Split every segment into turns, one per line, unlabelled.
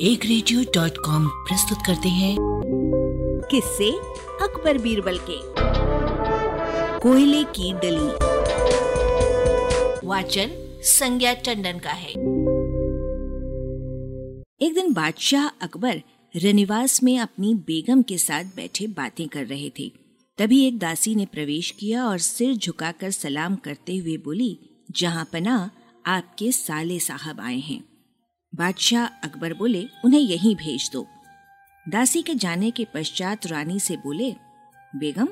एक radio dot com प्रस्तुत करते हैं।
किससे अकबर बीरबल के। कोयले की डली।
वाचन संज्ञा टंडन का है।
एक दिन बादशाह अकबर रनिवास में अपनी बेगम के साथ बैठे बातें कर रहे थे। तभी एक दासी ने प्रवेश किया और सिर झुकाकर सलाम करते हुए बोली जहाँ पना आपके साले साहब आए हैं। बादशाह अकबर बोले, उन्हें यहीं भेज दो. दासी के जाने के पश्चात रानी से बोले, बेगम,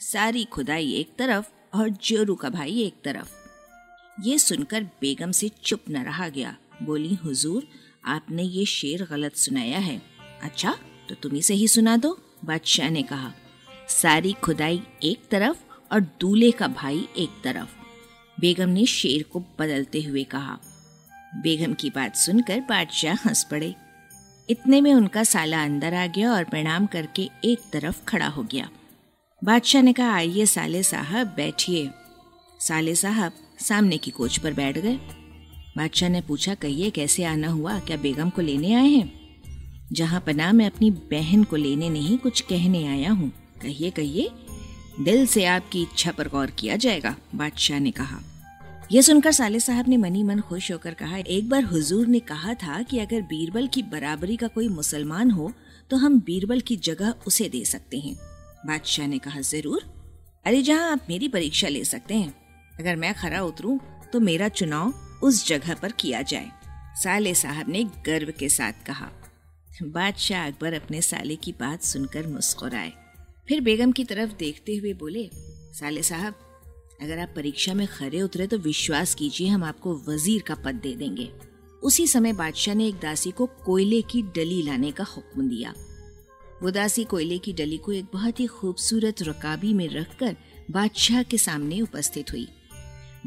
सारी खुदाई एक तरफ़ और जोरू का भाई एक तरफ़। ये सुनकर बेगम से चुप न रहा गया। बोली, हुजूर, आपने ये शेर गलत सुनाया है। अच्छा तो तुम्ही से ही सुना दो, बादशाह ने कहा। सारी खुदाई एक तरफ़ और दूल्हे का भाई एक तरफ़, बेगम ने शेर को बदलते हुए कहा। बेगम की बात सुनकर बादशाह हंस पड़े। इतने में उनका साला अंदर आ गया और प्रणाम करके एक तरफ़ खड़ा हो गया। बादशाह ने कहा, आइए साले साहब, बैठिए। साले साहब सामने की कोच पर बैठ गए। बादशाह ने पूछा, कहिए, कैसे आना हुआ? क्या बेगम को लेने आए हैं? जहाँ पना, मैं अपनी बहन को लेने नहीं, कुछ कहने आया हूँ। कहिए कहिए, दिल से आपकी इच्छा पर गौर किया जाएगा, बादशाह ने कहा। यह सुनकर साले साहब ने मनी मन खुश होकर कहा, एक बार हुजूर ने कहा था कि अगर बीरबल की बराबरी का कोई मुसलमान हो तो हम बीरबल की जगह उसे दे सकते हैं। बादशाह ने कहा, ज़रूर। अरे जहाँ आप मेरी परीक्षा ले सकते हैं। अगर मैं खरा उतरूं तो मेरा चुनाव उस जगह पर किया जाए। साले साहब ने गर्व के साथ कहा। बादशाह अकबर अपने साले की बात सुनकर मुस्कुराए। फिर बेगम की तरफ़ देखते हुए बोले, साले साहब अगर आप परीक्षा में खरे उतरे तो विश्वास कीजिए, हम आपको वज़ीर का पद दे देंगे। उसी समय बादशाह ने एक दासी को कोयले की डली लाने का हुक्म दिया। वो दासी कोयले की डली को एक बहुत ही खूबसूरत रकाबी में रखकर बादशाह के सामने उपस्थित हुई।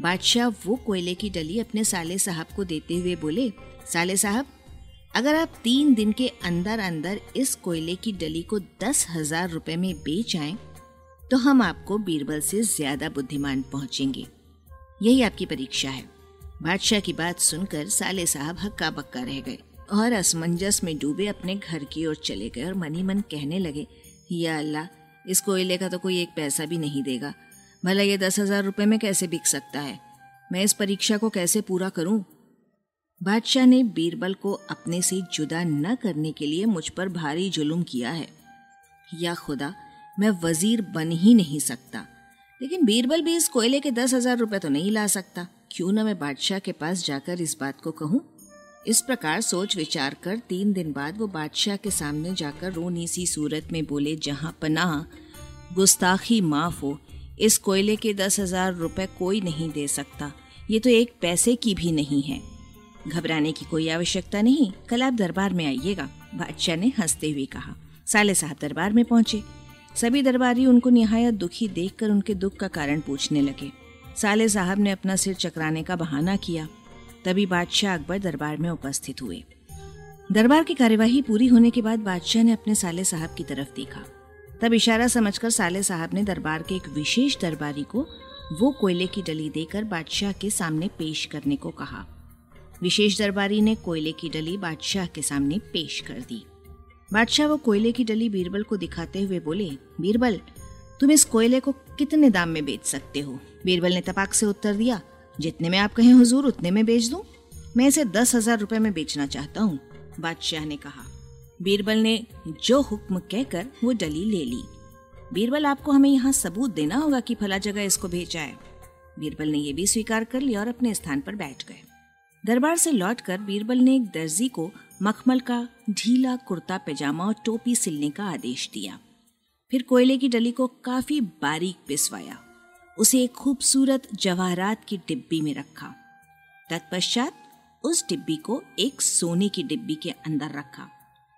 बादशाह वो कोयले की डली अपने साले साहब को देते हुए बोले, साले साहब, अगर आप तीन दिन के अंदर अंदर इस कोयले की डली को दस हज़ार रुपए में बेच आए तो हम आपको बीरबल से ज़्यादा बुद्धिमान पहुँचेंगे। यही आपकी परीक्षा है। बादशाह की बात सुनकर साले साहब हक्का बक्का रह गए और असमंजस में डूबे अपने घर की ओर चले गए और मनी मन कहने लगे, या अल्लाह, इस कोयले का तो कोई एक पैसा भी नहीं देगा। भला ये दस हज़ार रुपये में कैसे बिक सकता है? मैं इस परीक्षा को कैसे पूरा करूँ? बादशाह ने बीरबल को अपने से जुदा न करने के लिए मुझ पर भारी जुलुम किया है। या खुदा मैं वज़ीर बन ही नहीं सकता। लेकिन बीरबल भी इस कोयले के दस हज़ार रुपए तो नहीं ला सकता। क्यों न मैं बादशाह के पास जाकर इस बात को कहूँ? इस प्रकार सोच विचार कर तीन दिन बाद वो बादशाह के सामने जाकर रोनी सी सूरत में बोले, जहाँ पनाह, गुस्ताखी माफ़ हो। इस कोयले के दस हज़ार रुपए कोई नहीं दे सकता। ये तो एक पैसे की भी नहीं है। घबराने की कोई आवश्यकता नहीं। कल आप दरबार में आइएगा, बादशाह ने हँसते हुए कहा। साले साहब दरबार में पहुँचे। सभी दरबारी उनको निहायत दुखी देखकर उनके दुख का कारण पूछने लगे। साले साहब ने अपना सिर चकराने का बहाना किया। तभी बादशाह अकबर दरबार में उपस्थित हुए। दरबार की कार्यवाही पूरी होने के बाद बादशाह ने अपने साले साहब की तरफ़ देखा। तब इशारा समझकर साले साहब ने दरबार के एक विशेष दरबारी को वो कोयले की डली देकर बादशाह के सामने पेश करने को कहा। विशेष दरबारी ने कोयले की डली बादशाह के सामने पेश कर दी। बादशाह वो कोयले की डली बीरबल को दिखाते हुए बोले, बीरबल, तुम इस कोयले को कितने दाम में बेच सकते हो? बीरबल ने तपाक से उत्तर दिया, जितने में आप कहें हुजूर, उतने में बेच दूँ। मैं इसे दस हज़ार रुपए में बेचना चाहता हूँ, बादशाह ने कहा। बीरबल ने जो हुक्म कहकर वो डली ले ली। बीरबल, आपको हमें यहाँ सबूत देना होगा कि फला जगह इसको भेजा है। बीरबल ने यह भी स्वीकार कर लिया और अपने स्थान पर बैठ गए। दरबार से लौटकर बीरबल ने एक दर्जी को मखमल का ढीला कुर्ता पैजामा और टोपी सिलने का आदेश दिया। फिर कोयले की डली को काफ़ी बारीक पिसवाया। उसे एक खूबसूरत जवाहरात की डिब्बी में रखा। तत्पश्चात उस डिब्बी को एक सोने की डिब्बी के अंदर रखा।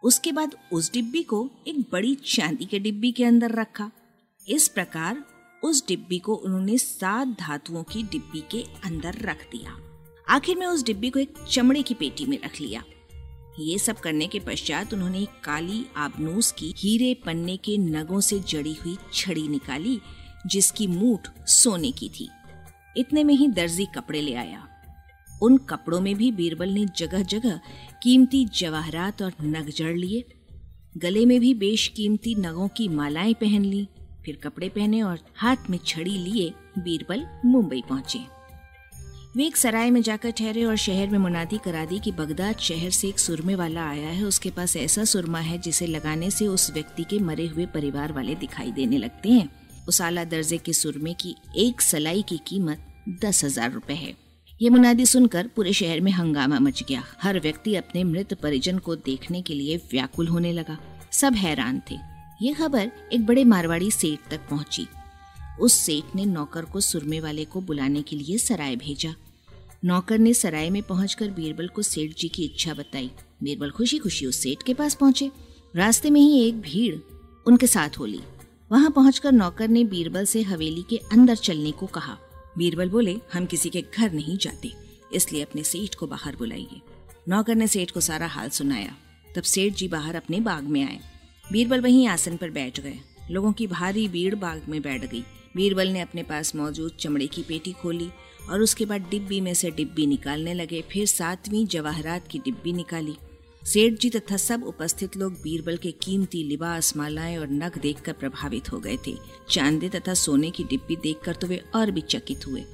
उसके बाद उस डिब्बी को एक बड़ी चांदी के डिब्बी के अंदर रखा। इस प्रकार उस डिब्बी को उन्होंने सात धातुओं की डिब्बी के अंदर रख दिया। आखिर में उस डिब्बी को एक चमड़े की पेटी में रख लिया। ये सब करने के पश्चात उन्होंने काली आबनूस की हीरे पन्ने के नगों से जड़ी हुई छड़ी निकाली, जिसकी मूठ सोने की थी। इतने में ही दर्जी कपड़े ले आया। उन कपड़ों में भी बीरबल ने जगह जगह कीमती जवाहरात और नग जड़ लिए। गले में भी बेशकीमती नगों की मालाएँ पहन ली, फिर कपड़े पहने और हाथ में छड़ी लिए बीरबल मुंबई पहुँचे। वे एक सराय में जाकर ठहरे और शहर में मुनादी करा दी कि बगदाद शहर से एक सुरमे वाला आया है। उसके पास ऐसा सुरमा है जिसे लगाने से उस व्यक्ति के मरे हुए परिवार वाले दिखाई देने लगते हैं। उस आला दर्जे के सुरमे की एक सलाई की कीमत दस हज़ार रूपए है। ये मुनादी सुनकर पूरे शहर में हंगामा मच गया। हर व्यक्ति अपने मृत परिजन को देखने के लिए व्याकुल होने लगा। सब हैरान थे। ये खबर एक बड़े मारवाड़ी सेठ तक पहुँची। उस सेठ ने नौकर को सुरमे वाले को बुलाने के लिए सराय भेजा। नौकर ने सराय में पहुंचकर बीरबल को सेठ जी की इच्छा बताई। बीरबल खुशी खुशी उस सेठ के पास पहुँचे। रास्ते में ही एक भीड़ उनके साथ होली वहाँ पहुंचकर नौकर ने बीरबल से हवेली के अंदर चलने को कहा। बीरबल बोले, हम किसी के घर नहीं जाते, इसलिए अपने सेठ को बाहर बुलाइए। नौकर ने सेठ को सारा हाल सुनाया। तब सेठ जी बाहर अपने बाग में आए। बीरबल वहीं आसन पर बैठ गए। लोगों की भारी भीड़ बाग में बैठ गई। बीरबल ने अपने पास मौजूद चमड़े की पेटी खोली और उसके बाद डिब्बी में से डिब्बी निकालने लगे। फिर सातवीं जवाहरात की डिब्बी निकाली। सेठ जी तथा सब उपस्थित लोग बीरबल के कीमती लिबास मालाएँ और नग देखकर प्रभावित हो गए थे। चांदी तथा सोने की डिब्बी देखकर तो वे और भी चकित हुए।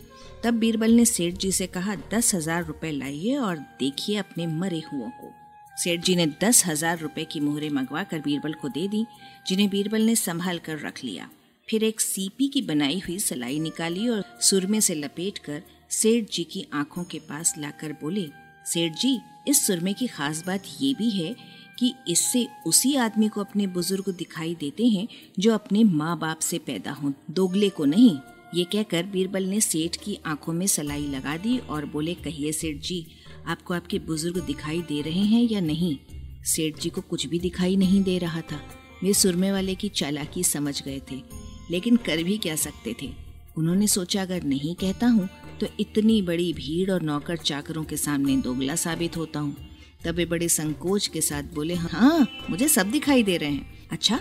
तब बीरबल ने सेठ जी से कहा, दस हज़ार रुपए लाइए और देखिए अपने मरे हुओं को। सेठ जी ने दस हज़ार रुपए की मोहरे मंगवा कर बीरबल को दे दी, जिन्हें बीरबल ने संभाल कर रख लिया। फिर एक सीपी की बनाई हुई सलाई निकाली और सुरमे से लपेट कर सेठ जी की आँखों के पास लाकर बोले, सेठ जी, इस सुरमे की खास बात ये भी है कि इससे उसी आदमी को अपने बुज़ुर्ग दिखाई देते हैं जो अपने माँ बाप से पैदा हों। दोगले को नहीं। ये कहकर बीरबल ने सेठ की आँखों में सलाई लगा दी और बोले, कहिए सेठ जी, आपको आपके बुज़ुर्ग दिखाई दे रहे हैं या नहीं? सेठ जी को कुछ भी दिखाई नहीं दे रहा था। वे सुरमे वाले की चालाकी समझ गए थे। लेकिन कर भी क्या सकते थे? उन्होंने सोचा, अगर नहीं कहता हूँ तो इतनी बड़ी भीड़ और नौकर चाकरों के सामने दोगला साबित होता हूँ। तब वे बड़े संकोच के साथ बोले हाँ मुझे सब दिखाई दे रहे हैं। अच्छा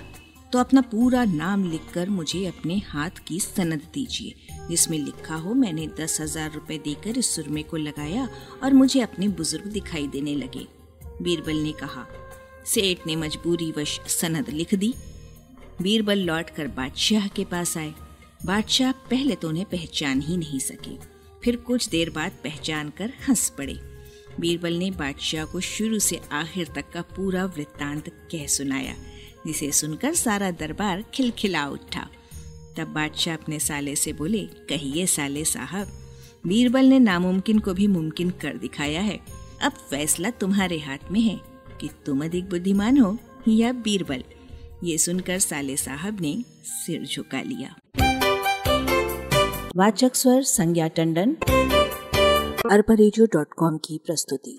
तो अपना पूरा नाम लिखकर मुझे अपने हाथ की सनद दीजिए, जिसमें लिखा हो, मैंने दस हज़ार रुपए देकर इस सुरमे को लगाया और मुझे अपने बुज़ुर्ग दिखाई देने लगे। बीरबल ने कहा, सेठ ने मजबूरी वश सनद लिख दी बीरबल लौटकर बादशाह के पास आए। बादशाह पहले तो उन्हें पहचान ही नहीं सके। फिर कुछ देर बाद पहचान कर हंस पड़े। बीरबल ने बादशाह को शुरू से आखिर तक का पूरा वृत्तांत कह सुनाया, जिसे सुनकर सारा दरबार खिलखिला उठा। तब बादशाह अपने साले से बोले, कहिए साले साहब बीरबल ने नामुमकिन को भी मुमकिन कर दिखाया है। अब फैसला तुम्हारे हाथ में है कि तुम अधिक बुद्धिमान हो या बीरबल ये सुनकर साले साहब ने सिर झुका लिया।
वाचक स्वर संज्ञा टंडन, अरबा की प्रस्तुति।